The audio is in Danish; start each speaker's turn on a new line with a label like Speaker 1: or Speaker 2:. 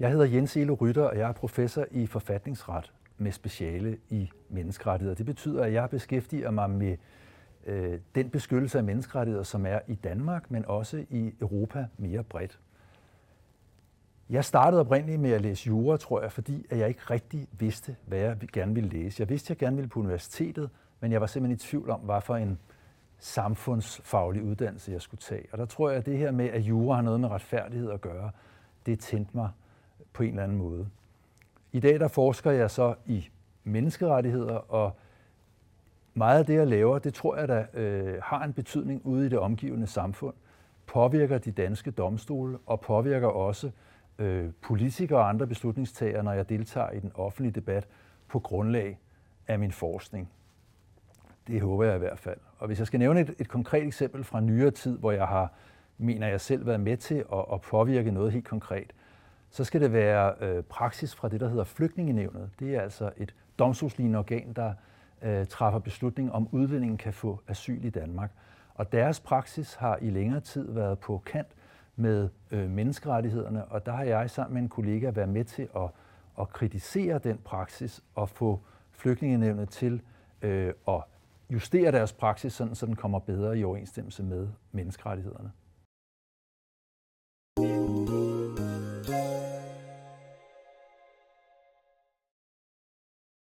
Speaker 1: Jeg hedder Jens Elo Rytter, og jeg er professor i forfatningsret med speciale i menneskerettigheder. Det betyder, at jeg beskæftiger mig med øh, den beskyttelse af menneskerettigheder, som er i Danmark, men også i Europa mere bredt. Jeg startede oprindeligt med at læse jura, tror jeg, fordi at jeg ikke rigtig vidste, hvad jeg gerne ville læse. Jeg vidste, at jeg gerne ville på universitetet, men jeg var simpelthen i tvivl om, hvad for en samfundsfaglig uddannelse, jeg skulle tage. Og der tror jeg, at det her med, at jura har noget med retfærdighed at gøre, det tændte mig på en eller anden måde. I dag der forsker jeg så i menneskerettigheder, og meget af det, jeg laver, det tror jeg, der øh, har en betydning ude i det omgivende samfund, påvirker de danske domstole og påvirker også øh, politikere og andre beslutningstagere, når jeg deltager i den offentlige debat på grundlag af min forskning. Det håber jeg i hvert fald. Og hvis jeg skal nævne et, et konkret eksempel fra nyere tid, hvor jeg har, mener jeg selv, været med til at, at påvirke noget helt konkret, så skal det være øh, praksis fra det, der hedder flygtningenevnet. Det er altså et domstolslignende organ, der øh, træffer beslutning om udlændingen kan få asyl i Danmark. Og deres praksis har i længere tid været på kant med øh, menneskerettighederne, og der har jeg sammen med en kollega været med til at, at kritisere den praksis og få flygtningenevnet til øh, at justere deres praksis, sådan, så den kommer bedre i overensstemmelse med menneskerettighederne.